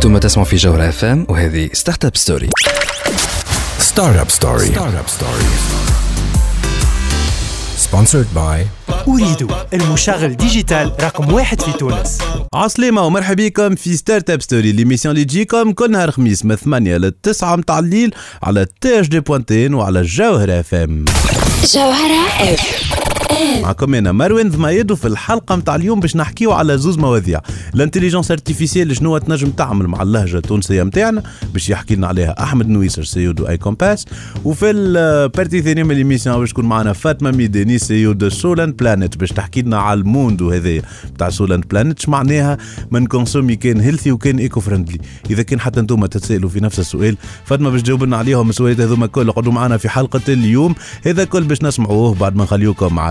أنتم تسمعوا في جوهرة FM وهذه Startup Story Startup Story Startup Story sponsored by Ooredoo المشغل digital رقم واحد في تونس. عسلامة ومرحبا بكم في Startup Story l'émission اللي تجيكم كل نهار خميس من 8 ل 9 متاع الليل على THD point tn وعلى الجوهرة FM جوهرة FM معكم أنا. مروان ضمايد وفي الحلقة نتاع اليوم باش نحكيو على زوز مواضيع. ال intelligence artificielle شنو تنجم تعمل مع اللهجة التونسية نتاعنا باش يحكي لنا عليها أحمد نويسر CEO de iCompass. وفي ال partie الثانية من l'émission باش تكون معنا فاطمة ميداني CEO de سولان بلانيت باش تحكي لنا على ال monde وهذايا تاع سولان بلانيت معناها؟ ما ن consommi كان healthy وكان eco-friendly إذا كان حتى أنتم تتسالوا في نفس السؤال فاطمة باش تجاوب لنا عليهم السؤالات هذوما الكل قعدوا معنا في حلقة اليوم. هذا كل باش نسمعوه بعد ما نخليوكم مع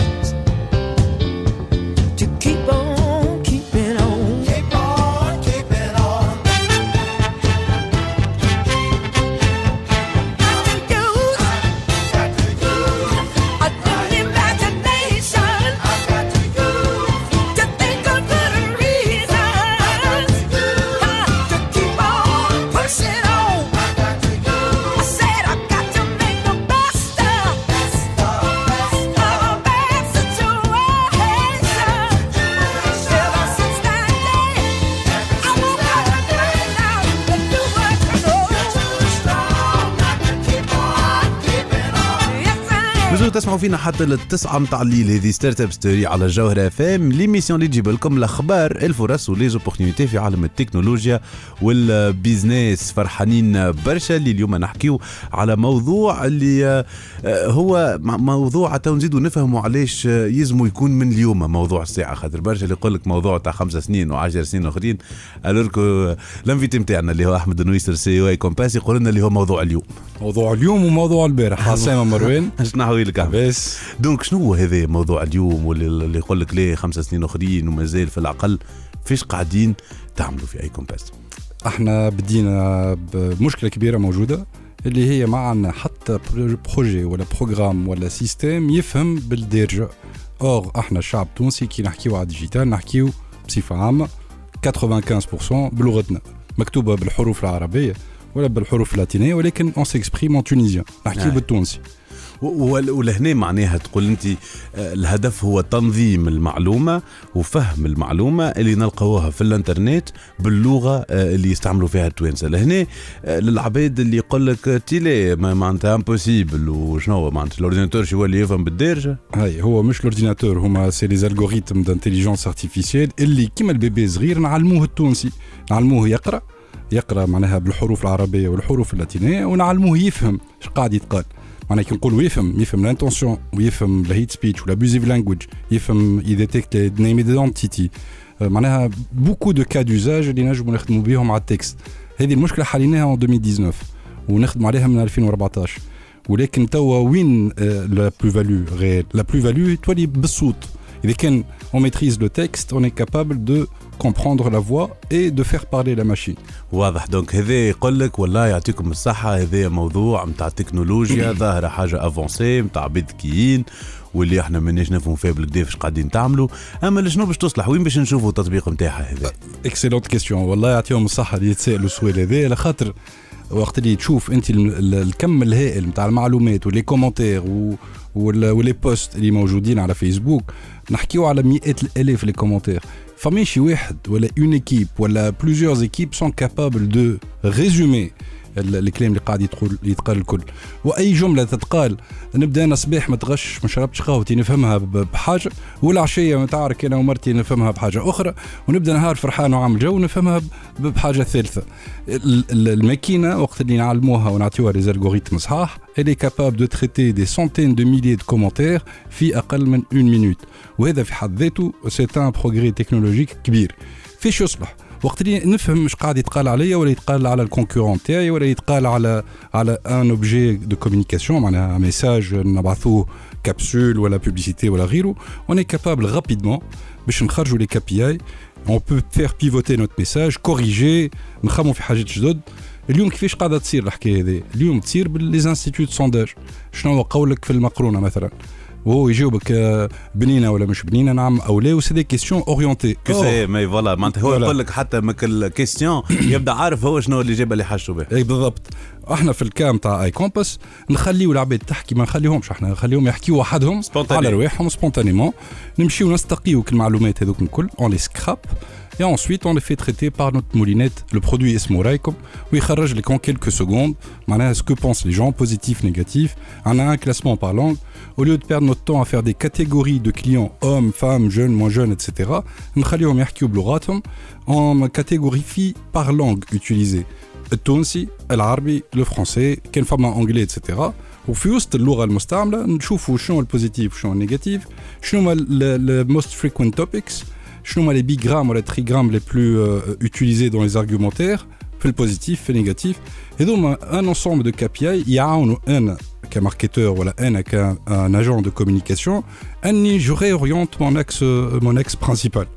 تسمعوا فينا حتى للتسعة متاع الليل. هذه Startup Story على الجوهرة FM l'émission اللي تجيب لكم الأخبار الفرص و les opportunités في عالم التكنولوجيا وال business فرحانين برشا اللي اليوم نحكيو على موضوع اللي آه، هو موضوع تو نزيدوا نفهموا علاش يلزموا يكون من اليوم موضوع الساعة. خاطر برشا اللي يقول لك موضوع تاع خمس سنين وعشر سنين آخرين الوركو ال invité نتاعنا اللي هو أحمد النويسر CEO iCompass يقول لنا اللي هو موضوع اليوم. موضوع اليوم وموضوع البارح. عسلامة مروان. اش نحوالك أحمد؟ بس donc شنو هو هذا موضوع اليوم واللي اللي يقول لك ليه خمس سنين أخرين ومازال في العقل فيش قاعدين تعملوا في iCompass؟ إحنا بدينا بمشكلة كبيرة موجودة اللي هي ما عندنا حتى projet ولا programme ولا système يفهم بالدارجة or إحنا الشعب التونسي كي نحكيو على ال digital نحكيو بصفة عامة 95% بلغتنا مكتوبة بالحروف العربية ولا بالحروف اللاتينية ولكن on s'exprime en tunisien نحكيو نعم. بالتونسي. ولهنا معناها تقول أنت آه، الهدف هو تنظيم المعلومة وفهم المعلومة اللي نلقاوها في الإنترنت باللغة آه، اللي يستعملوا فيها التوانسة. لهنا آه، للعباد اللي يقول لك تيلي معناتها impossible وشنو معناتها؟ ال ordinateur شو اللي يفهم بالدارجة؟ هاي هو مش ال ordinateur هما c'est les algorithmes d'intelligence artificielle اللي كيما ال bébé صغير نعلموه التونسي. نعلموه يقرأ يقرأ معناها بالحروف العربية والحروف اللاتينية ونعلموه يفهم اش قاعد يتقال. معناها كي نقولوا يفهم يفهم ال intention ويفهم ال hate speech وال abusive language يفهم يديتكت named entity معناها beaucoup de cas d'usage اللي نجموا نخدموا بهم على ال texte هذه المشكلة حليناها en 2019 ونخدموا عليها من 2014 ولكن توا وين la plus-value غير la plus-value تولي بالصوت اذا كان on maîtrise le texte on est capable de comprendre la voix et de faire parler la machine. واضح. donc هذا يقول لك والله يعطيكم الصحة هذا موضوع نتاع التكنولوجيا ظاهرة حاجة avancée نتاع عباد ذكيين واللي إحنا ماناش نفهموا فيها بالكدا فاش قاعدين تعملوا. أما لشنو باش تصلح وين باش نشوفوا التطبيق نتاعها هذا؟ excellente question والله يعطيهم الصحة اللي يتسألوا السؤال هذا على خاطر وقت اللي تشوف أنت ال- ال- الكم الهائل نتاع المعلومات و les commentaires و- وال- و les posts اللي موجودين على فيسبوك نحكيو على مئات الالاف les commentaires فماشي شي واحد ولا une équipe ولا plusieurs équipes sont capables de résumer ال- الكلام اللي قاعد يتقول يتقال الكل. وأي جملة تتقال نبدأ أنا صباح ما تغش ما شربتش قهوتي نفهمها بحاجة والعشيه ما تعرك أنا ومرتي نفهمها بحاجة أخرى ونبدأ نهار فرحان وعامل جو نفهمها بحاجة ثالثة. ال- ال- الماكينة وقت اللي نعلموها ونعطيوها les algorithmes صحاح est capable de traiter des centaines de milliers de commentaires في أقل من 1 minute وهذا في حد ذاته c'est un progrès technologique كبير. فيش يصلح وقت اللي نفهم مش قاعد يتقال عليا ولا يتقال على ال concurrent تاعي ولا يتقال على على un objet de communication معناها message نبعثوه capsule ولا publicité ولا غيره. Est capable rapidement باش نخرجوا les KPI on peut faire pivoter notre message corriger نخموا في حاجات جدد. اليوم كيفاش قاعدة تصير الحكاية هذه؟ اليوم تصير ب les instituts sondage شنو هو قولك في المقرونة مثلا؟ وهو يجاوبك آه، بنينة ولا مش بنينة نعم أو لا و c'est des questions orientées que c'est mais voilà معناتها هو. يقول لك حتى مك ال question يبدأ عارف هو شنو الاجابه اللي حاجته بها اي بالضبط إحنا في ال cas تاع iCompass نخليو العباد تحكي ما نخليهمش إحنا نخليهم يحكيو وحدهم. على رواحهم spontanément نمشيو نستقيو المعلومات هذوك الكل on les scrape Et ensuite, on les fait traiter par notre moulinette. Le produit est Raycom, où il charge les en quelques secondes. Ce que pensent les gens, positif, négatif. On a un classement par langue. Au lieu de perdre notre temps à faire des catégories de clients, hommes, femmes, jeunes, moins jeunes, etc., نخليهم يحكيو بلغاتهم on catégorise par langue utilisée. التونسي العربي le français كان فما anglais et cetera وفي وسط اللغة المستعمله نشوفوا شنو ال positif وشنو ال négatif شنو هما ال most frequent topics شنو هما les bigrammes ولا trigrammes les plus utilisés dans les argumentaires في ال positif في ال négatif هذوما un ensemble de KPI يعاونوا أنا ك marketeur ولا أنا ك une agence de communication اني je réoriente mon axe mon axe principal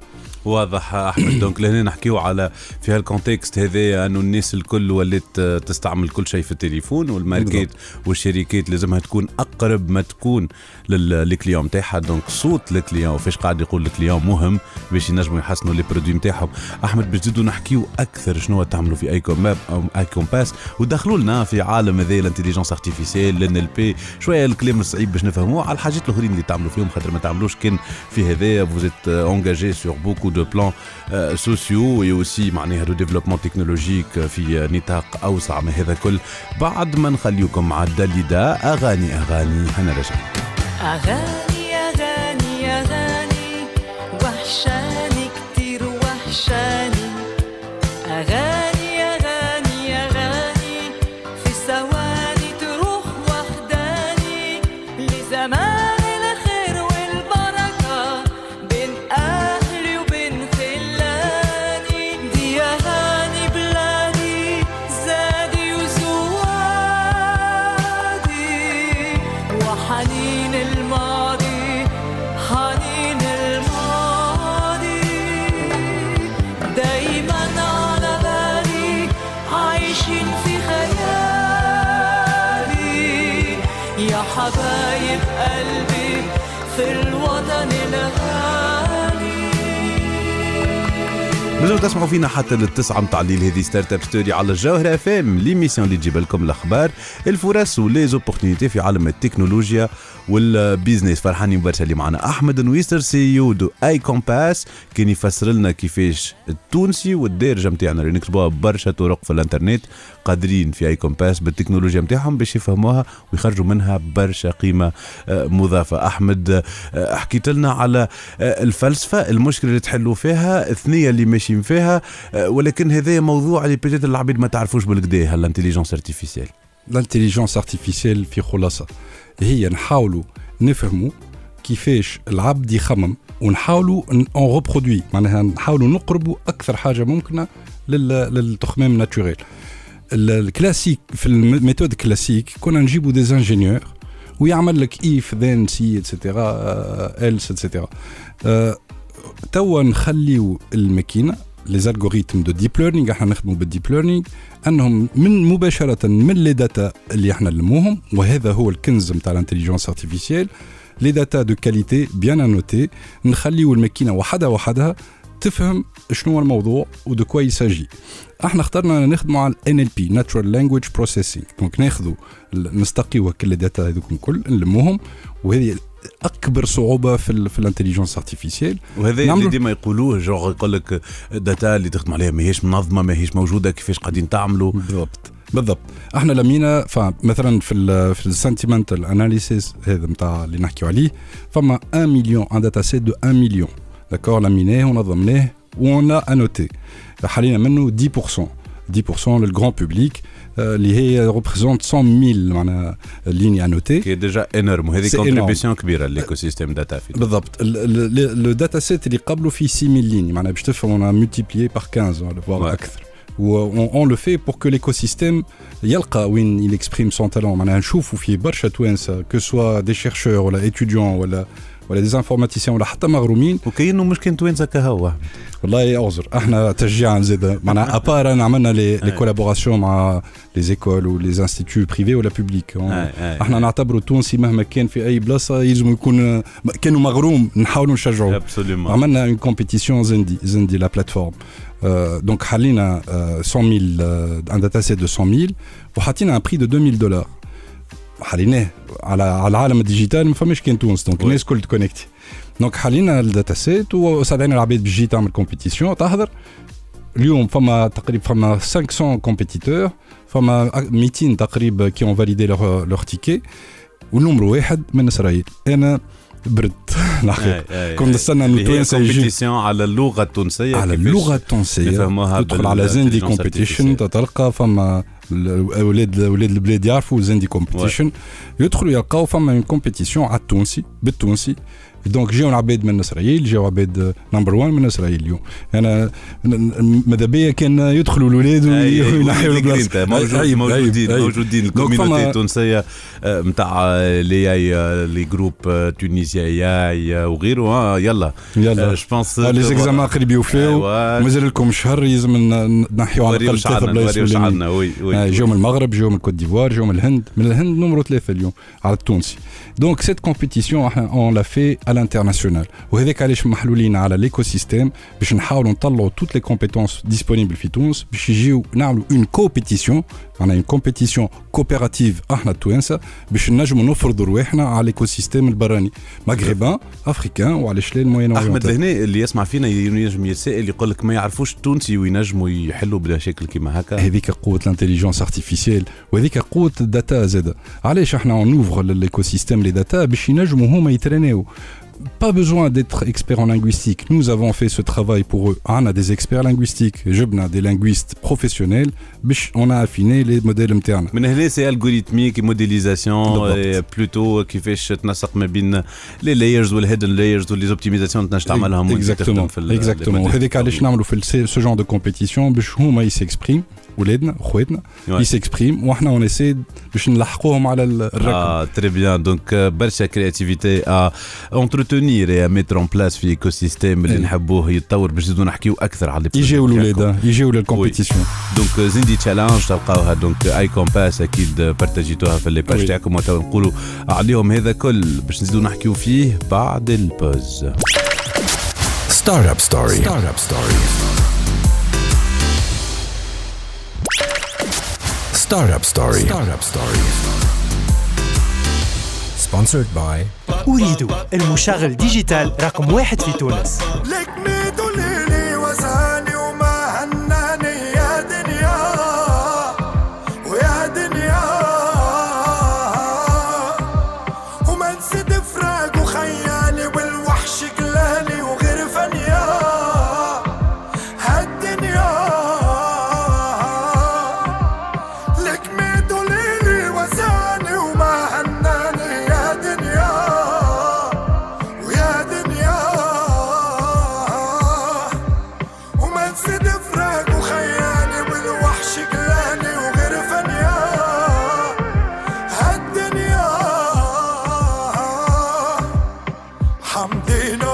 واضح أحمد. donc لهنا نحكيو على في هال contexte هذا أنه الناس الكل ولات تستعمل كل شيء في التليفون والماركات والشركات لازمها تكون أقرب ما تكون لل client نتاعها. donc صوت ال client وفاش قاعد يقول ال client مهم باش ينجموا يحسنوا les produits نتاعهم. أحمد باش نزيدوا نحكيو أكثر شنو تعملوا في iCom أو iCompass ودخلوا لنا في عالم هذا ال intelligence artificielle ال NLP. شوية الكلام الصعيب باش نفهموه على الحاجات الأخرين اللي تعملوا فيهم خاطر ما تعملوش كان في هذا. vous êtes engagés sur beaucoup de plans sociaux et aussi معناها de développement technologique في نطاق أوسع من هذا كل بعد ما نخليكم مع الداليدا أغاني أغاني هنا رجع. أغاني أغاني أغاني وحشاني لازم تسمعوا فينا حتى للتسعة متاع الليل هذه Startup Story على الجوهرة اف ام l'émission اللي تجيب لكم الأخبار الفرص و les opportunités في عالم التكنولوجيا. وال business فرحانين برشا اللي معنا. أحمد نويستر CEO de iCompass. كان يفسر لنا كيفاش التونسي والدارجة نتاعنا اللي نكتبوها برشا طرق في الإنترنت قادرين في iCompass بالتكنولوجيا نتاعهم باش يفهموها ويخرجوا منها برشا قيمة آه، مضافة. أحمد آه، حكيت لنا على آه، الفلسفة المشكلة اللي تحلوا فيها الثنية اللي ماشيين فيها ولكن هذا موضوع اللي بيجيت العبيد ما تعرفوش بالكدا هال intelligence artificielle ال intelligence artificielle في خلاصة. هي نحاولوا نفهموا كيفاش العبد يخمم ونحاولوا on reproduit معناها نحاولوا نقربوا أكثر حاجة ممكنة لل- للتخمام naturel ال- الكلاسيك في ال méthode ال classique كنا نجيبوا des ingénieurs ويعمل لك if then si et cetera else et cetera توا نخليو الماكينة les algorithmes de deep learning إحنا نخدموا بال deep learning انهم من مباشرة من les data اللي إحنا نلموهم وهذا هو الكنز نتاع ال intelligence artificielle les data de qualité bien annotées نخليو الماكينة وحدها وحدها تفهم شنو هو الموضوع و de quoi il s'agit إحنا اخترنا نخدموا على ال NLP Natural Language Processing. donc ناخذوا نستقيوا كل ال data هذوك الكل نلموهم وهذه أكبر صعوبة في في ال intelligence artificielle وهذا اللي نعملوا- ديما يقولوه جوغ يقول لك ال data اللي تخدم عليها ماهيش منظمة ماهيش موجودة كيفاش قاعدين تعملوا. بالضبط. بالضبط. إحنا لمينا فمثلا في في ال sentimental analysis هذا نتاع اللي نحكيو عليه فما 1 مليون un dataset de 1 مليون d'accord لميناه ونظمناه ونا annoté حاليا منه 10% 10% لل grand public اللي هي représente 100 معناها lignes annotées qui est déjà énorme وهذه C'est contribution كبيره لل écosystème data في بالضبط le dataset اللي قبله فيه 6000 lignes معناها باش تفهم on a multiplié par 15 ولا Ouais. voire أكثر on le fait pour que l'écosystème يلقى وين il exprime son talent. معناها نشوفوا في برشا توانسه que soit des chercheurs ولا étudiants ولا ولا des informaticiens ولا حتى مغرومين. وكاينه مش كان توانسه كهوا والله اعذر أحنا تشجيعا زاد معناها à part أنا عملنا les les collaborations مع les écoles و les instituts privés ولا publics أحنا نعتبروا التونسي مهما كان في أي بلاصة يلزم يكون كانوا مغروم نحاولوا نشجعوه absolument عملنا une compétition Zindi Zindi la plateforme donc حلينا 100000 un dataset de 100000 وحطينا un prix de 2000 دولار حليناه على على العالم ال digital ما فماش كان تونس donc الناس الكل تكونكتي donc حلينا ال dataset وساعدنا العباد باش تجي تعمل compétition تحضر اليوم فما تقريبا فما 500 compétiteurs فما 200 تقريبا qui ont validé leur leur ticket والنمر واحد من إسرائيل. أنا برد الحقيقة. كنا نستنى انه التوانسه يجي. على اللغة التونسية على اللغة التونسية. تدخل على Zindi compétition artificielle. تلقى فما أولاد أولاد البلاد يعرفوا Zindi compétition يدخلوا يلقاو فما une compétition على التونسي بالتونسي. donc جاو عباد من اسرائيل جاو عباد number 1 من اسرائيل اليوم أنا ماذا بيا كان يدخلوا الاولاد وينحيوا البلاصة. موجودين. موجودين donc ال community التونسية نتاع les AI les groupes Tunisia AI وغيره ها يلا. يلا. je pense les examens قريب يوفيو مازال لكم شهر لازم نحيوا على الأقل ثلاثة بلايص آه، جو من المغرب جو من كوت ديفوار جو من الهند. من الهند نمرو ثلاثة اليوم على التونسي. donc cette compétition إحنا on l'a fait على وهذاك علاش محلولين على l'écosystème باش نحاولوا نطلعوا toutes les compétences disponibles في تونس باش يجيو نعملوا une compétition معناها une compétition coopérative إحنا التوانسه باش نجموا نفرضوا رواحنا على l'écosystème البراني maghrébin africain وعلاش لا الموين احمد لهنا اللي يسمع فينا ينجم يتسائل يقول لك ما يعرفوش التونسي وينجموا يحلوا بمشاكل كيما هكا هذيك قوه ال intelligence artificielle وهذيك قوه ال data زاد علاش إحنا on offre l'écosystème les data باش ينجموا هما يترينيو pas besoin d'être expert en linguistique. Nous avons fait ce travail pour eux. On a des experts linguistiques, جبنا des linguistes professionnels, باش on a affiné les modèles internes. من هنا c'est algorithmique modélisation بالضبط. plutôt كيفاش تنسق ما بين les layers وال hidden layers و les optimisations تنجم تعملهم وانت تخدم exactement في ال- exactement الموديل. ولادنا خواتنا Ouais. يسكسبريم وإحنا on essaie باش نلحقوهم على ال- الرقم très bien. Donc, euh, برشا créativité à entretenir et à mettre en place في écosystème اللي إيه. نحبوه يتطور باش نزيدو نحكيو أكثر على يجيو الاولاد يجيو لل compétition donc Zindi challenge تلقاوها donc iCompass أكيد بارتاجيتوها في les pages. تاعكم وتوا نقولوا عليهم هذا كل باش نزيدو نحكيو فيه بعد البوز Startup Story. Startup Story. Startup Story. Startup Story. Sponsored by أريد المشغل ديجيتال رقم واحد في تونس i'm something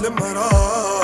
وبقات المرارة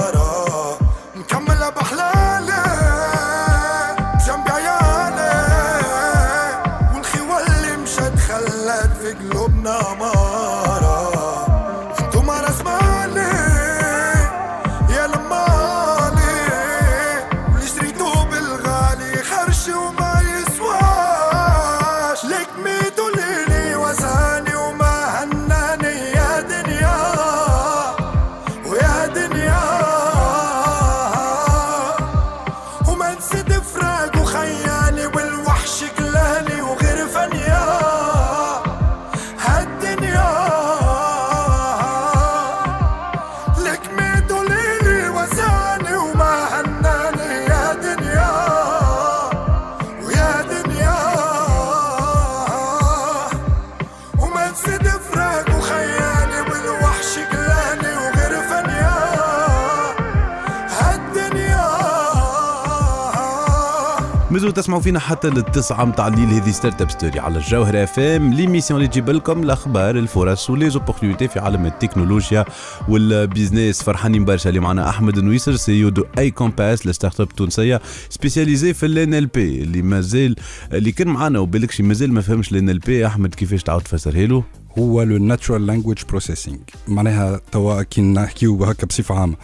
تسمعوا فينا حتى للتسعة متاع الليل. هذه Startup Story على الجوهرة FM l'émission اللي تجيب لكم الأخبار الفرص و les opportunités في عالم التكنولوجيا وال business فرحانين برشا اللي معنا أحمد نويسر CEO de iCompass ال startup التونسيه spécialisée في ال NLP اللي مازال اللي كان معنا وبالك شي مازال ما فهمش ال NLP أحمد كيفاش تعاود تفسرها له هو le natural language processing معناها توا كي نحكيو هكا بصفة عامة.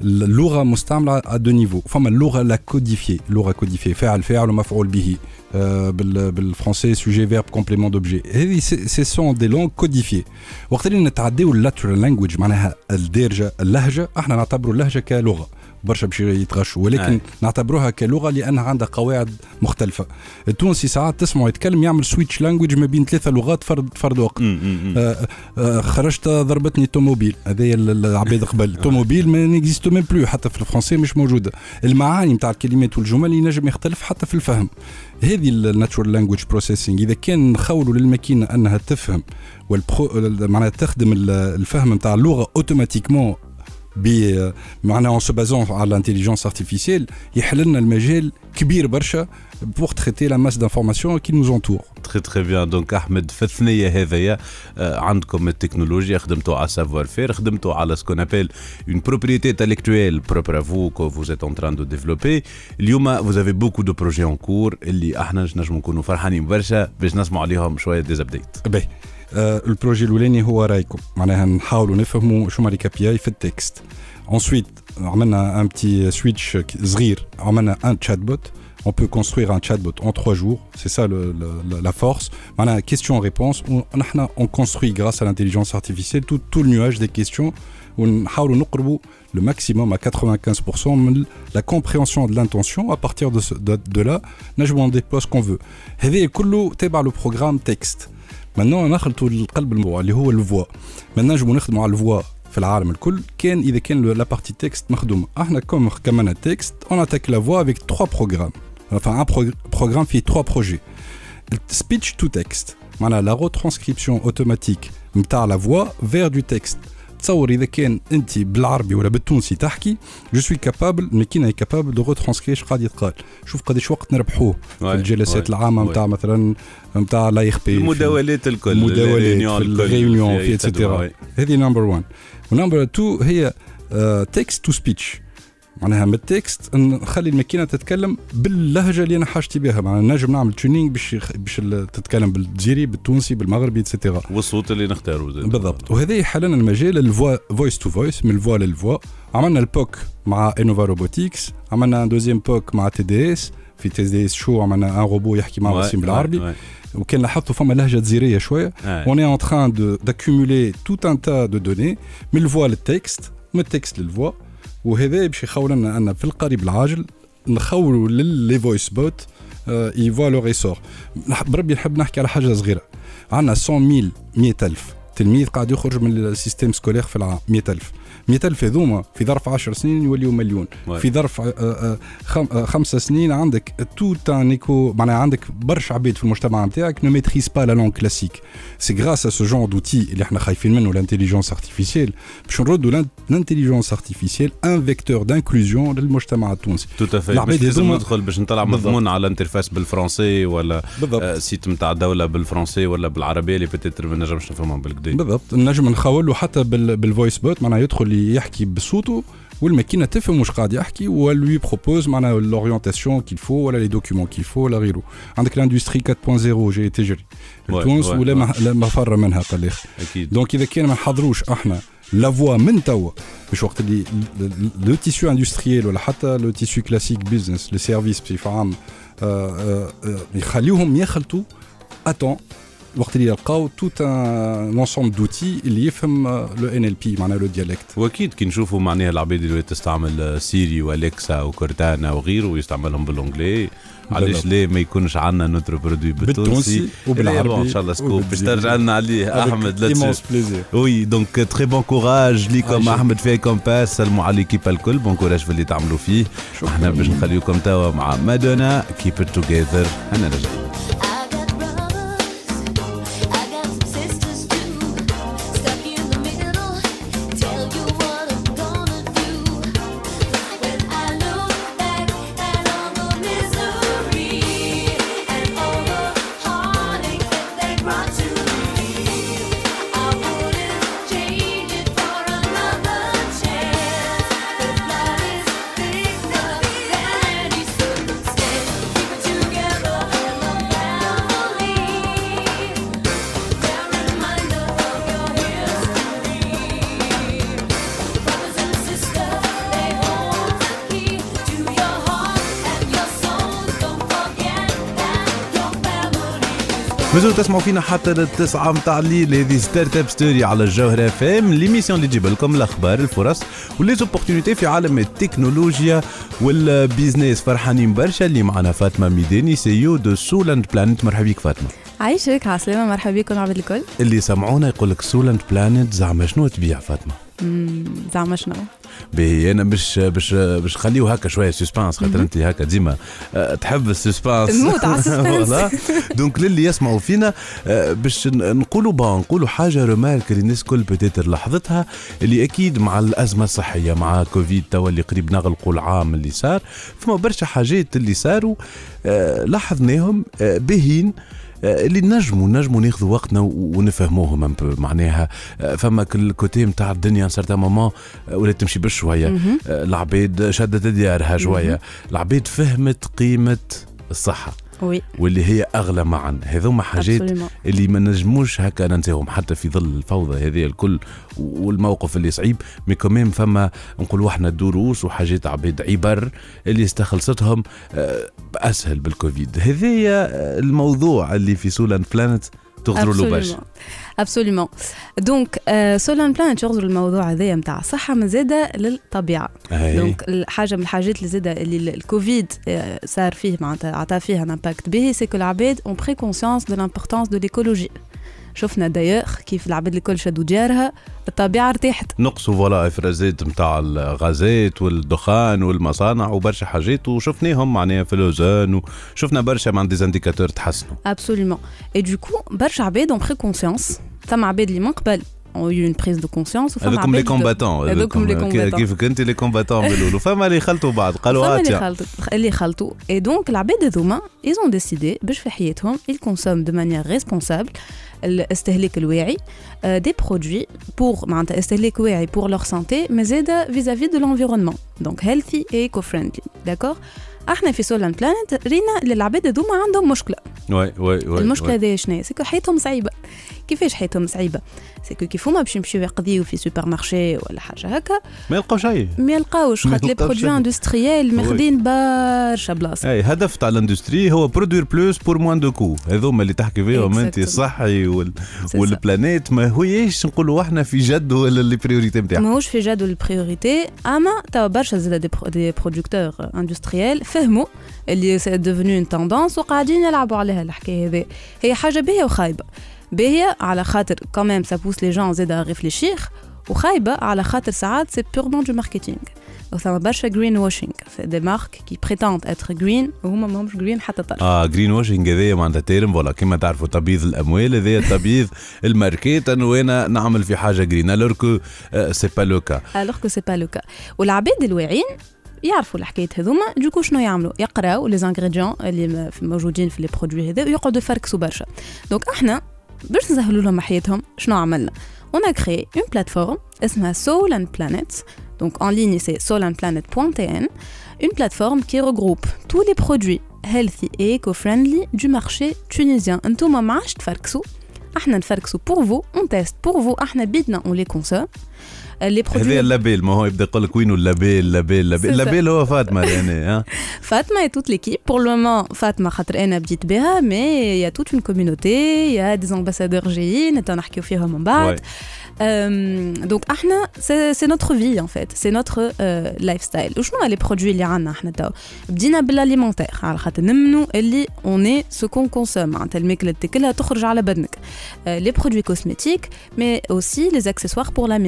اللغة مستعمله à deux niveaux فما اللغة la codifiée لغه codifiée فاعل فاعل ومفعول به آه، بال بالفرنسي sujet verbe complément d'objet هذه ce sont des langues codifiées وقت اللي نتعداو ال natural language معناها الدارجه اللهجه إحنا نعتبروا اللهجه كلغه برشا باش يتغشوا ولكن أي. نعتبروها كلغة لأنها عندها قواعد مختلفة. التونسي ساعات تسمعه يتكلم يعمل switch language ما بين ثلاثة لغات فرد فرد وقت. آه، آه، خرجت ضربتني توموبيل ال- العباد قبل. توموبيل ما n'existe même plus حتى في الفرنسي مش موجودة. المعاني نتاع الكلمات والجمل ينجم يختلف حتى في الفهم. هذه ال natural language processing إذا كان نخولوا للماكينة أنها تفهم والبرو معناها تخدم ال- الفهم نتاع اللغة automatiquement معناها en se basant على ال intelligence artificielle يحل لنا المجال كبير برشا pour traiter la masse d'informations qui nous entoure très très bien donc احمد في الثنية هذايا آه، عندكم التكنولوجيا خدمتوا على savoir-faire خدمتوا على ce qu'on appelle une propriété intellectuelle propre à vous que vous êtes en train de développer. اليوم vous avez beaucoup de projets en cours اللي أحنا باش نجموا نكونوا فرحانين برشا باش نسمعوا عليهم شوية des updates باهي آه البروجي الاولاني هو رايكم معناها نحاولوا نفهموا شو هما لي كي بي اي في التكست انسويت عملنا ان بتي سويتش صغير عملنا ان تشات بوت On peut construire un chatbot en trois jours, c'est ça le, le- la force. Voilà, question-réponse. On, on- on construit grâce à l'intelligence artificielle tout, tout le nuage des questions. ونحاولوا نقربوا le maximum à 95% من la compréhension de l'intention. À partir de, ce, de, de là, نجموا on déploie ce qu'on veut. هذا كله تبع le programme texte. Maintenant نخلطوا القلب الموضوع اللي هو الفوا maintenant نجموا نخدموا على الفوا في العالم الكل. كان إذا كان لا بارتي تكست مخدومة. أحنا كوم كمان تكست اون اتاك لا فوا افيك 3 بروغرام enfin un progr- programme فيه 3 projets. Speech to text. معناها la retranscription automatique نتاع la voix vers du texte. تصور إذا كان أنت بالعربي ولا بالتونسي تحكي je suis capable machine capable de retranscrire قاعد يتقال شوف قداش وقت نربحوه في الجلسات العامة. نتاع مثلا نتاع l'ARP المداولات الكل المداولات في ال réunions في et cetera هذه number 1 ونمبر 2 هي Text to speech معناها من ال texte نخلي ال machine تتكلم باللهجة اللي أنا حاجتي بها. معناها نجم نعمل training باش باش تتكلم بالجزيري بالتونسي بالمغربي et cetera والصوت اللي نختاروا زاد. بالضبط. وهذا يحل لنا المجال ال voix voice to voice من الفوا للفوا عملنا ال POC مع Enova Robotics عملنا un deuxième POC مع تي دي اس في تي دي اس شو عملنا؟ un robot يحكي مع وسيم بالعربي. وكان لاحظتوا فما لهجة جزيرية شوية. On est en train de- d'accumuler tout un tas de données. من ال voix لل texte من ال texte لل voix وهذا باش يخول لنا أن في القريب العاجل نخولوا لل les voicebots يفوا le ressort. بربي نحب نحكي على حاجة صغيرة. عندنا 100 000 100000 تلميذ قاعد يخرج من ال système scolaire في العام 100000 100000 هذوما في ظرف 10 سنين يوليو مليون. Ouais. في ظرف آه، آه، آه، خمس سنين عندك tout un écho معناها عندك برشا عباد في المجتمع نتاعك ne maîtrise pas la langue classique c'est grâce à ce genre d'outils اللي إحنا خايفين منه ال intelligence artificielle باش نردوا ال intelligence artificielle un vecteur d'inclusion للمجتمع التونسي. tout à fait العباد لازم ندخل باش نطلع. مضمون على ال interface بالفرنسي ولا بالضبط. site نتاع الدولة بالفرنسي ولا بالعربية اللي peut-être ما نجمش نفهمهم بالكدا بالضبط. نجم نخول له حتى بال بال voicebot معناها يدخل يحكي بصوته وال machine تفهم واش قاعد يحكي و lui propose معناها l'orientation qu'il faut ولا les documents qu'il faut ولا غيره. عندك ال industrie 4.0 جاي تجري تونس ولا. ما مفر منها لي. أكيد. donc إذا كان ما نحضروش إحنا la voix من توا. باش وقت اللي le tissu industriel ولا حتى le tissu classique business le service بصفة عامة آه، آه، آه، يخليوهم يخلطوا اتون وقت اللي يلقاو tout un ensemble d'outils اللي يفهم le NLP معناها le dialecte وأكيد كي نشوفوا معناها العباد اللي تستعمل Siri و Alexa و Cortana وغيره ويستعملهم بالانجلي علاش. ليه ما يكونش عندنا notre produit بالتونسي؟ بالتونسي وبالعربي إن شاء الله scoop باش. ترجع لنا عليه. أحمد immense plaisir oui donc très bon courage ليكم. احمد في كومباس سلموا على l'équipe الكل bon courage في اللي تعملوا فيه. إحنا باش نخليكم توا مع Madonna Keep It Together أنا راجعين تسمعوا فينا حتى للتسعة متاع الليل. هذه Startup Story على الجوهرة FM l'émission اللي تجيب لكم الأخبار الفرص و les opportunités في عالم التكنولوجيا وال business فرحانين برشا اللي معنا فاطمة ميداني CEO de سولاند بلانت مرحبا بك فاطمة. عايشك عسلامة مرحبا بكم عبد الكل. اللي سمعونا يقول لك سولاند بلانت زعما شنو تبيع فاطمة؟ مم، زعما شنو؟ باهي أنا باش باش باش نخليو هكا شوية suspense خاطر أنت هكا ديما آه، تحب ال suspense نموت على ال suspense. donc للي يسمعوا فينا آه، باش نقولوا bon نقولوا حاجة remarque اللي الناس الكل peut-être لاحظتها اللي أكيد مع الأزمة الصحية مع كوفيد توا اللي قريب نغلقوا العام اللي صار فما برشا حاجات اللي صاروا آه، لاحظناهم باهين. اللي نجموا نجموا ناخذوا وقتنا ونفهموهم un peu معناها. آه، فما كل côté نتاع الدنيا certains moments ولا تمشي بشوية. آه، العباد شدت ديارها شوية. العباد فهمت قيمة الصحة. oui واللي هي أغلى معا. هذوما حاجات Absolument. اللي ما نجموش هكا ننساهم. حتى في ظل الفوضى هذه الكل والموقف اللي صعيب mais كمان فما نقولوا إحنا دروس وحاجات عباد عبر اللي استخلصتهم آه، اسهل بالكوفيد. هذايا الموضوع اللي في سولان بلانت تغزروا له برشا absolument donc سولان بلانت يغزر الموضوع هذايا نتاع الصحه من زاده للطبيعة. donc الحاجة من الحاجات اللي زاده اللي ال- الكوفيد آه، صار فيه معناتها عطى فيها un impact باهي c'est que العباد ont pris conscience de l'importance de l'écologie شفنا دايوغ كيف العباد الكل شدوا ديارها. الطبيعه ارتاحت. نقصوا voilà افرازات نتاع الغازات والدخان والمصانع وبرشا حاجات وشفناهم معناها في الاوزون وشفنا برشا مع des indicateurs تحسنوا. Et du coup, برشا عباد ont pris conscience. ثم عباد اللي من قبل ont eu une prise de conscience. هذوكم les combattants هذوكم les combattants. كيف كنت les combattants بالأولو فما اللي خلطوا بعض. قالوا فما اللي خلطوا. اللي خلطوا. Donc العباد هذوما ils ont décidé باش في حياتهم ils consomment de manière responsable. الاستهلاك الواعي des produits pour معناتها استهلاك واعي pour leur santé mais زاده vis-à-vis de l'environnement. Donc healthy et eco-friendly. D'accord إحنا في سولان بلانت رينا اللي العباد هذوما عندهم مشكلة. oui oui oui المشكلة. هذه شنو c'est que حياتهم صعيبة. كيفاش حياتهم صعيبة؟ c'est que كيف هما باش يمشيو يقضيو في supermarché ولا حاجة هكا؟ ما يلقاو شيء ما يلقاوش خاطر لي يلقاوش produits. industriels ماخذين برشا بلاصة. أي هدف تاع ال industrie هو produire plus pour moins de coût هذوما اللي تحكي فيهم أنت. الصحي وال... وال planète ما هويش نقولوا إحنا في جدول les priorités نتاعنا ماهوش في جدول ال priorités أما توا برشا زاد des, pro- des producteurs industriels فهموا اللي c'est devenu une tendance وقاعدين يلعبوا عليها الحكاية هذه. هي حاجة باهية وخايبة. باهيه على خاطر commencent les gens زاده à réfléchir وخايبة على خاطر ساعات c'est purement du marketing. وثما برشا washing c'est des marques qui prétendent être green وهما ماهمش green حتى طرف. آه greenwashing هذايا معناتها terme ولا كما تعرفوا تبييض الأموال هذايا تبييض الماركات انه أنا نعمل في حاجة green alors que c'est pas le cas alors que c'est pas le cas. والعباد الواعيين يعرفوا الحكاية هذوما donc شنو يعملوا؟ يقراو les ingrédients اللي موجودين في les produits هذا ويقعدوا يفركسوا برشا. donc إحنا باش نسهلوا لهم حياتهم شنو عملنا on a créé une plateforme اسمها Soul and Planet donc en ligne c'est soulandplanet.tn une plateforme qui regroupe tous les produits healthy et eco-friendly du marché tunisien انتوما ما عادش تفركسوا احنا نفركسوا pour vous on teste pour vous احنا بيدنا on les consomme Les produits هذايا ال label ما هو يبدا يقول لك وينو ال label ال label ال label C'est ça. ال label هو فاطمه يعني ها Fatma et toute l'équipe. Pour le moment, Fatma خاطر أنا بديت بها mais il y a toute une communauté, il y a des ambassadeurs جايين نتا نحكيو فيهم من بعد. Ouais. Euh, donc إحنا c'est c'est notre vie en fait, c'est notre euh, lifestyle. وشنو les produits اللي عندنا إحنا تو؟ بدينا بال alimentaire على خاطر نؤمنوا اللي on est ce qu'on consomme معناتها الماكله اللي تاكلها تخرج على بدنك. Euh, les produits cosmétiques mais aussi les accessoires pour la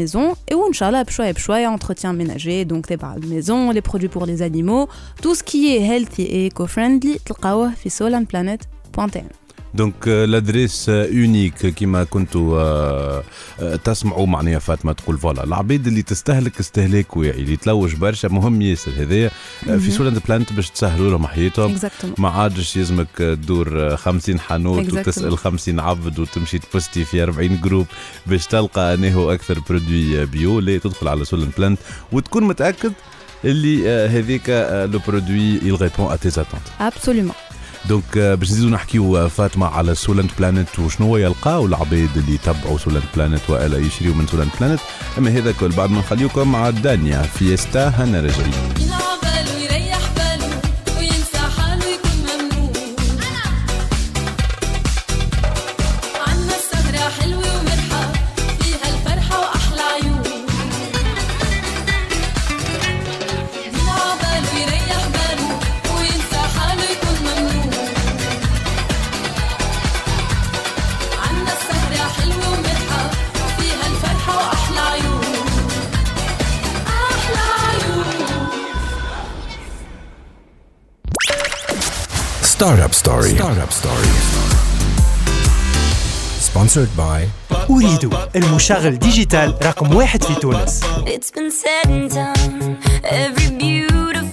maison et وان شاء الله بشويه بشويه entretien ménager donc تبع ال maison les produits pour les animaux tout ce qui est healthy et eco-friendly تلقاوه في soulandplanet.tn donc l'adresse unique كيما كنتوا تسمعوا معناها فاطمه تقول voilà العبيد اللي تستهلك استهلاك واعي اللي تلوج برشا مهم ياسر هذايا في Soul and Planet باش تسهلوا لهم حياتهم ما عادش يلزمك تدور 50 حانوت. وتسال 50 عبد وتمشي تبوستي في 40 groupe باش تلقى انه أكثر produit bio لا تدخل على Soul and Planet وتكون متاكد اللي هذيك le produit il répond à tes attentes. Absolument. donc آه، باش نزيدو نحكيو آه، فاطمة على Soul and Planet وشنو يلقاو العباد اللي يتبعوا Soul and Planet وألا يشريوا من Soul and Planet أما هذا كل بعد ما نخليكم مع دانيا فيستا هنا رجعي. Startup Story. Startup Story. Sponsored by أريد المشغل ديجيتال رقم واحد في تونس It's been said and done. Every beautiful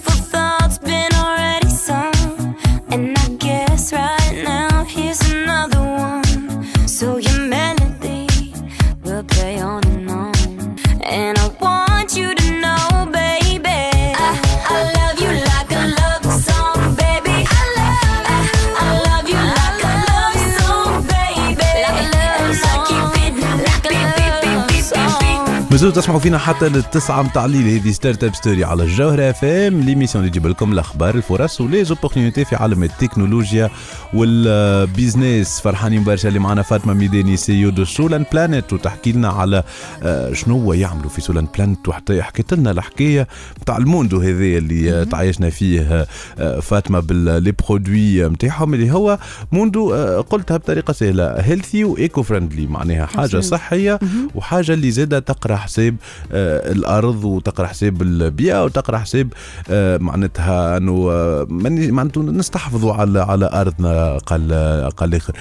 مازلتوا تسمعوا فينا حتى للتسعة متاع الليل هذه Startup Story على الجوهرة FM. l'émission اللي تجيب لكم الأخبار الفرص و les opportunités في عالم التكنولوجيا وال business. فرحانين برشا اللي معنا فاطمة ميداني CEO de Soul and Planet وتحكي لنا على آه، شنو هو يعملوا في Soul and Planet وحتى حكيت لنا الحكاية نتاع الموندو هذا اللي تعايشنا فيه آه، فاطمة بال les produits نتاعهم اللي هو موندو آه، قلتها بطريقة سهلة healthy و eco-friendly معناها Absolutely. صحية وحاجة اللي زادة تقرا حساب آه، الأرض وتقرأ حساب البيئة وتقرأ حساب آه، معناتها إنه آه، معناتها نستحفظوا على على أرضنا قال قال الآخر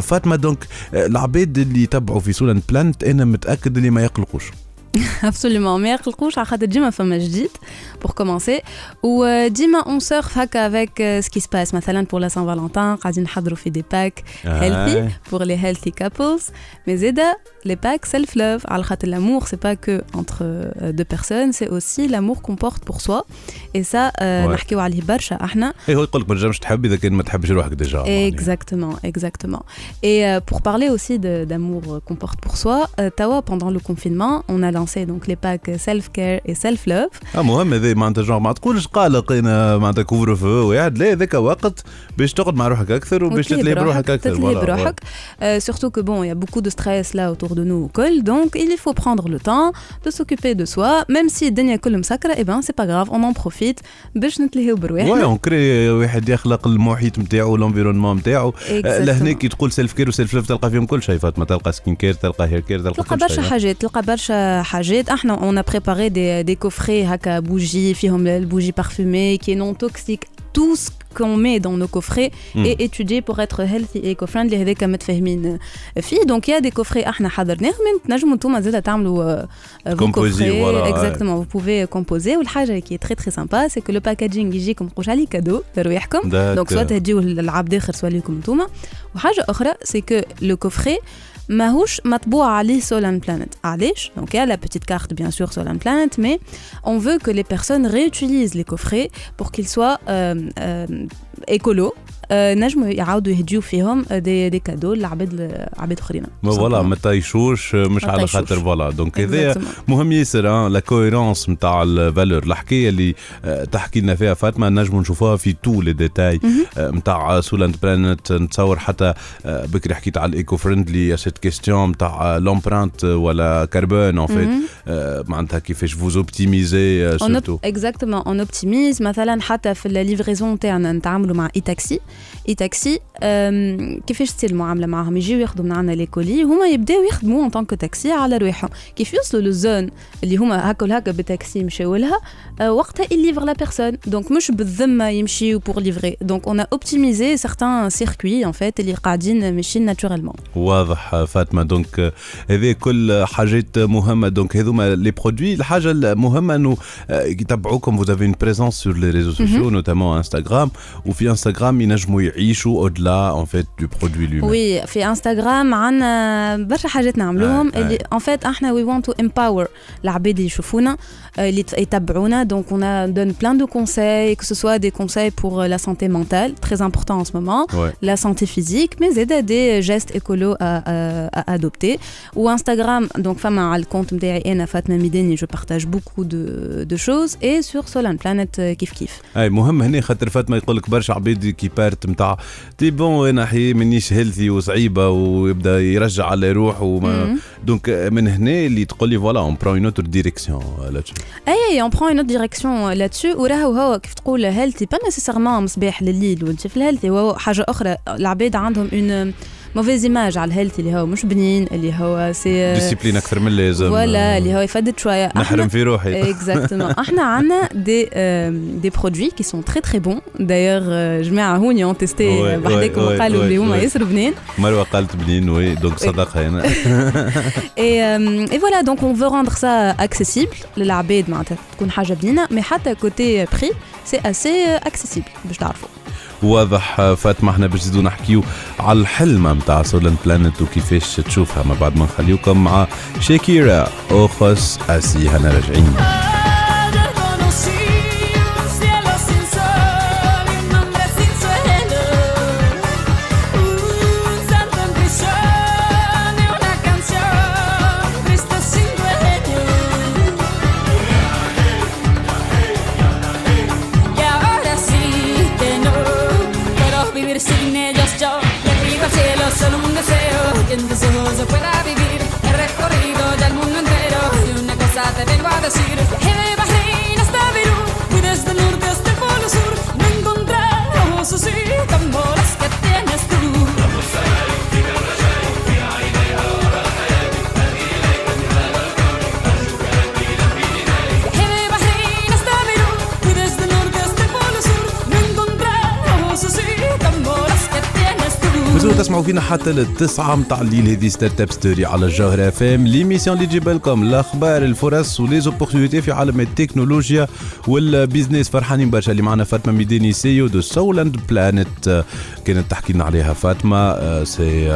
فاطمة donc العباد اللي يتبعوا في Soul and Planet أنا متأكد اللي ما يقلقوش. absolument ما يقلقوش على خاطر ديما فما جديد pour commencer وديما on surfe هكا avec euh, ce qui se passe مثلا pour la Saint-Valentin قاعدين نحضروا في des packs healthy آه. pour les healthy couples mais زادا les packs self love على خاطر l'amour c'est pas que entre euh, deux personnes c'est aussi l'amour qu'on porte pour soi et ça euh, Ouais. نحكيو عليه برشا احنا ايه هو يقول لك ما تنجمش تحب اذا كان ما تحبش روحك ديجا معناها. Exactement, exactement. Et euh, pour parler aussi de- d'amour euh, qu'on porte pour soi, euh, Tawa, pendant le confinement, on a lancé donc les packs self care et self love. آه مهم هذا معناتها جونغ ما تقولش قلق أنا معناتها كوفر فو واحد لا هذاك وقت باش تقعد مع روحك أكثر وباش تتلهي بروحك أكثر تتلهي بروحك. Il y a beaucoup de stress là autour de nous au col, donc il faut prendre le temps de s'occuper de soi, même si الدنيا كل et ben c'est pas grave, on en profite باش نتلهيو oui بروحنا. اون crée واحد يخلق المحيط نتاعو l'environnement نتاعو لهنا كي تقول self care و self love تلقى فيهم كل شيء فاطمة تلقى skin care تلقى hair care تلقى تلقى كل برشا حاجات تلقى برشا حاجات احنا on a préparé des, des coffrets هكا بوجي فيهم البوجي parfumée qui est non toxique tout ce qu'on met dans nos coffrets Hmm. est étudié pour être healthy et eco-friendly هذاك متفاهمين فيه donc il y a des coffrets احنا حضرناهم من تنجموا انتم زاد تعملوا euh, vos Composer, coffrets. voilà, ouais. exactement vous pouvez composer والحاجه qui est très très sympa c'est que le packaging يجيكم نقولش عليه كادو لرواحكم donc soit تهديوه للعبد اخر سواء ليكم انتوما وحاجه اخرى سي كو لو كوفري ماهوش مطبوع عليه سولان بلانت علاش دونك يا لا بتيت كارت بيان سور سولان بلانت مي on veut que les personnes réutilisent les coffrets pour qu'ils soient euh, euh, écolo آه، نجموا يعاودوا يهديو فيهم آه، des des cadeaux لعباد عباد أخرين. ما voilà ما طيشوش مش على. خاطر voilà donc هذا Exactement. مهم ياسر la cohérence نتاع ال valeurs الحكاية اللي آه، تحكي لنا فيها فاطمة نجموا نشوفوها في tous les détails نتاع Soul and Planet نتصور حتى آه، بكري حكيت على ال eco-friendly cette question نتاع l'empreinte ولا carbone en fait معناتها كيفاش vous optimisez surtout exactement. On optimise مثلا حتى في ال livraison تاعنا نتعاملوا مع E-Taxi E-Taxi أم، كيفاش تصير المعامله معاهم يجيو ياخذوا من عندنا les colis هما يبداو يخدموا en tant que taxi على رواحهم كيف يوصلوا لل zone اللي هما هكا ولا هكا بالتاكسي مشاو لها أه، وقتها ي livre la personne donc مش بالذمة يمشيو pour livrer donc on optimise certains circuits en fait اللي قاعدين ماشيين naturellement واضح فاطمة. donc آه، هذه كل حاجات مهمة. donc هذوما les produits الحاجة المهمة إنه آه، يتبعوكم vous avez une présence sur les réseaux sociaux notamment انستغرام وفي انستغرام ينجموا يعيشوا au-delà en fait du produit lui-même oui في انستغرام عندنا برشا حاجات نعملوهم آه، آه. اللي en fait إحنا we want to empower العباد اللي يشوفونا آه، اللي يت- يتبعونا دونك on a donne plein de conseils que ce soit des conseils pour euh, la santé mentale très important en ce moment Ouais. la santé physique mais زاد des gestes écolos à, à, à adopter ou Instagram donc فما على الكونت نتاعي أنا فاطمه ميداني je partage beaucoup de, de choses et sur Solan Planet euh, كيف كيف اي مهم هنا خاطر فاطمه يقول لك برشا عباد كي بارت نتاع تي بون أنا حي مانيش هيلثي وصعيبة ويبدأ يرجع على روح وما دونك من هنا اللي تقول لي فوالا اون برون اون اوتر ديريكسيون là-dessus. أي اون برون اون ديريكسيون لاتسو وراهو هو كيف تقول هيلثي با نيسيسيرمون مصباح لليل وانت في الهيلثي هو حاجة أخرى العباد عندهم اون mauvaise image على ال healthy اللي هو مش بنين اللي هو c'est discipline أكثر من اللازم voilà اللي هو يفدد شوية نحرم في روحي Exactement. أحنا عندنا des produits qui sont très très bons. D'ailleurs euh, جماعة هوني بحداكم ouais, وقالوا ouais, اللي هما. ياسر بنين. مروة قالت بنين oui donc صدقها euh, et voilà, donc on veut rendre ça accessible للعباد معناتها تكون حاجة بنينة, mais حتى prix, c'est assez euh, accessible باش تعرفوا. واضح فاطمة إحنا باش نزيدو نحكيو على الحلم نتاع سولان بلانت وكيفاش تشوفها. ما بعد ما نخليوكم مع شاكيرا Ojos así هنا راجعين. تسمعوا فينا حتى للتسعة متاع الليل. هذه Startup Story على الجوهرة FM l'émission اللي تجيب لكم الاخبار الفرص و les opportunités في عالم التكنولوجيا وال business فرحانين برشا. اللي معنا فاطمة ميداني CEO de سولاند بلانت كانت تحكي لنا عليها فاطمة. آه، c'est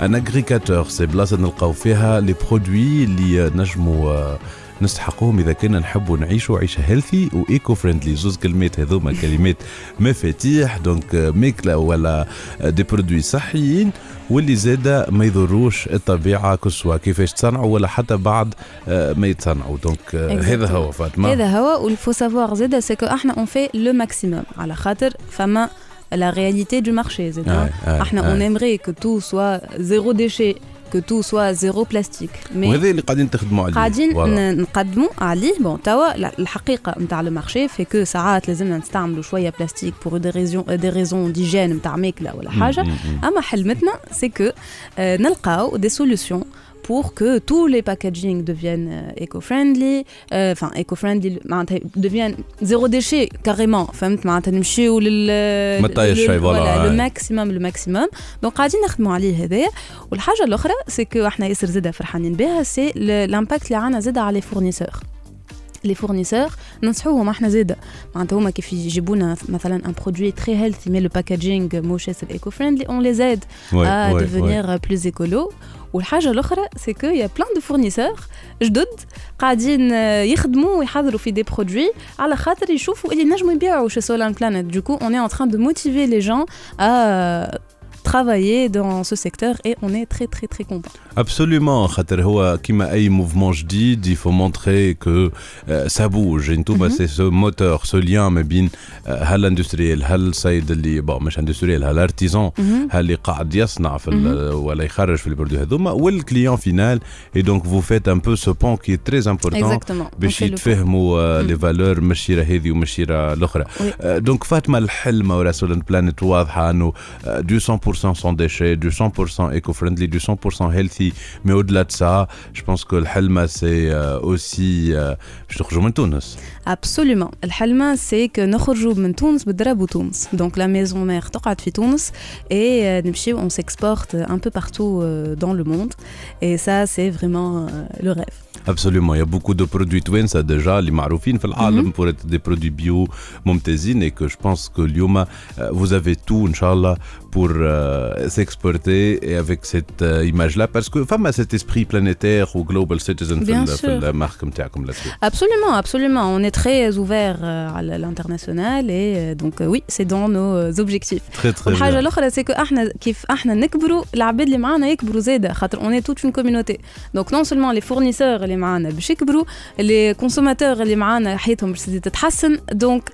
un agrégateur c'est بلاصه نلقاو فيها les produits اللي نجموا آه، نستحقوهم إذا كنا نحبوا نعيشوا عيشه healthy و eco-friendly زوز كلمات هذوما كلمات مفاتيح. donc ماكله ولا des produits صحيين. واللي زاده ما يضروش الطبيعة que ce soit كيفاش تصنعوا ولا حتى بعد آه، ما يتصنعوا. donc هذا هو فاطمة. هذا هو. و il faut savoir زاده c'est que إحنا on fait le maximum على خاطر فما la réalité du marché آه، آه، إحنا آه. on aimerait que tout soit zéro déchet. Que tout soit zéro plastique. Mais وهذا اللي قاعدين تخدموا عليه. قاعدين نقدموا عليه. bon توا الحقيقة نتاع le marché fait que ساعات لازمنا نستعملوا شوية بلاستيك pour des raisons des raisons d'hygiène نتاع ماكلة ولا حاجة. أما حلمتنا c'est que نلقاو des solutions pour que tous les packaging deviennent euh, éco-friendly, euh, enfin éco-friendly, معناتها deviennent zéro déchet carrément, فهمت معناتها نمشيو لل ما تطيش لل- شي، voilà، voilà, هاي. le maximum le maximum. donc قاعدين نخدموا عليه هذايا والحاجة الاخرى c'est que إحنا ياسر زاده فرحانين بها c'est l'impact اللي عندنا زاده على les fournisseurs les fournisseurs ننصحوهم إحنا زاده معناتها هما كيف يجيبوا لنا مثلا un produit très healthy mais le packaging موش ياسر eco-friendly on les aide Ouais, à ouais, devenir plus écolo. والحاجة الأخرى qu'il y a plein de fournisseurs جدد قاعدين آه، يخدموا ويحضروا في des produits على خاطر يشوفوا اللي نجموا يبيعوا Solan Planet. Du coup, on est en train de motiver les gens à travailler dans ce secteur et on est très très très content. Absolument, خاطر هو كيما اي mouvement جديد il faut montrer que euh, ça bouge انتوما Mhm. c'est ce moteur ce lien ما بين آه، هال industriel هالسيد اللي bon مش industriel هال artisan اللي قاعد يصنع في ال- ولا يخرج في ال produits هذوما وال client final et donc vous faites un peu ce pont qui est très important Exactement. On باش fait le pont. يتفهموا مم. les valeurs من الشيره هذه ومن الشيره الاخرى Oui. آه، donc فاطمه الحلمه ورسول بلانيت واضحه انه آه، de 100% sans déchets de 100% eco-friendly de 100% healthy mais au-delà de ça je pense que الحلمه سي اوسي باش تخرجوا من تونس Absolument. الحلمة c'est que نخرجوا من تونس بالضرب تونس. Donc la maison mère تقعد في تونس et euh, نمشيو on s'exporte un peu partout euh, dans le monde. Et ça c'est vraiment euh, le rêve. Absolument, il y a beaucoup de produits توانسه déjà اللي معروفين في العالم pour être des produits bio ممتازين et que je pense que اليوم euh, vous avez tout ان شاء الله pour euh, s'exporter et avec cette euh, image là parce que فما cet esprit planétaire ou global citizen في, Bien ال- في sûr. المارك نتاعكم là-dessus. Absolument, absolument. On est très ouvert euh, à l'international et euh, donc euh, oui, c'est dans nos euh, objectifs. Très très والحاجة bien. الاخرى سي كو إحنا كيف إحنا نكبروا العباد اللي معانا يكبروا زاده خاطر اون توت اون كوميونيتي donc non seulement les fournisseurs اللي معانا باش يكبروا les consommateurs اللي معانا حياتهم باش تزيد تتحسن donc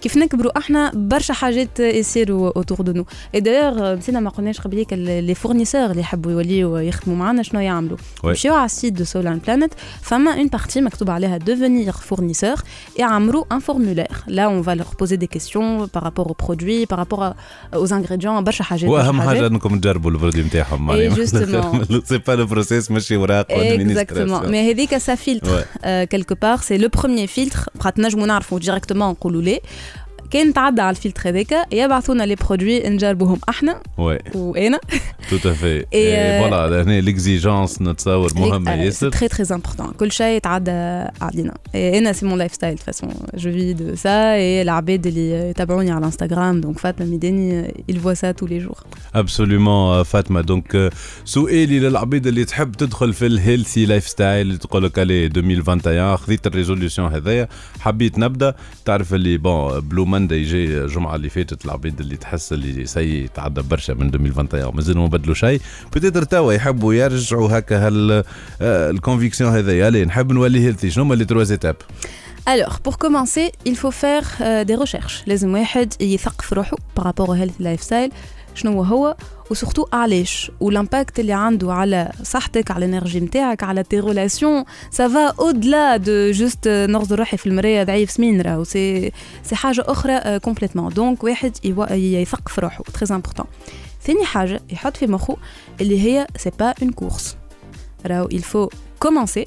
كيف نكبروا إحنا برشا حاجات يصيروا autour de nous et d'ailleurs نسينا ما قلناش قبليك les fournisseurs اللي يحبوا يوليوا يخدموا معانا شنو يعملوا Ouais. يمشيو على ال site de سولان بلانيت فما une partie مكتوب عليها devenir fournisseur يعملوا un formulaire là on va leur poser des questions par rapport aux produits par rapport à- aux ingrédients برشا حاجات برشا وأهم حاجة حاجات. إنكم تجربوا ال produits نتاعهم Et justement. c'est pas le process ماشي وراق Exactement. Mais هذيك ça filtre Ouais. euh, quelque part c'est le premier filtre بقات نجموا نعرفوا directement نقولوا ليه كان تعدى على الفلتر هذاك يبعثونا les produits نجربوهم إحنا oui. وأنا tout à fait voilà هنا l'exigence نتصور مهمه ياسر très très important كل شيء يتعدى علينا أنا c'est mon lifestyle façon je vis de ça العباد اللي يتابعوني على انستغرام donc فاطمه ميداني il voit ça tous les jours. absolument فاطمه donc سؤالي للعبيد اللي تحب تدخل في ال healthy lifestyle تقول لك عليه 2021 خذيت ال résolution هذايا حبيت نبدا تعرف اللي bon Blue Monday جاي الجمعه اللي فاتت العبيد اللي تحس اللي c'est تعدى برشا من 2021 مازالوا ما بدلوا شيء. peut-être توا يحبوا يرجعوا هكا هال ال conviction هذايا. ليه نحب نولي healthy شنو هما les trois étapes Alors, pour commencer, il faut faire euh, des recherches. لازم واحد يثقف روحه par rapport au health lifestyle. شنو هو و surtout علاش وال impact اللي عنده على صحتك على ال energy نتاعك على tes relations ça va au-delà de juste نغزر روحي في المرايه ضعيف سمين راهو. سي سي حاجة أخرى complètement donc واحد يوا- يثقف روحه très important ثاني حاجة يحط في مخه اللي هي c'est pas une course راهو il faut commencer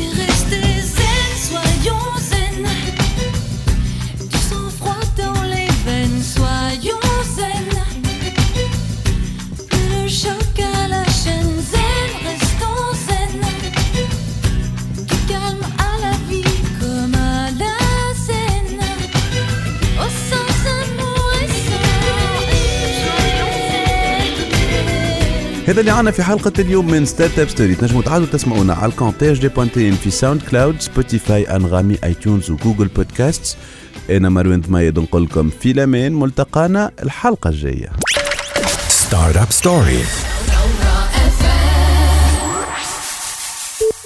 هذا اللي عنا في حلقة اليوم من Startup Story تنجموا تعادوا تسمعونا على الكونتاج دي بوانتين في SoundCloud Spotify Anghami iTunes و Google Podcast أنا مروان ضمايد نقول لكم في الأمان. ملتقانا الحلقة الجاية. Startup Story.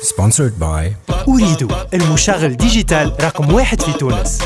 Sponsored by Ooredoo المشغل digital رقم واحد في تونس.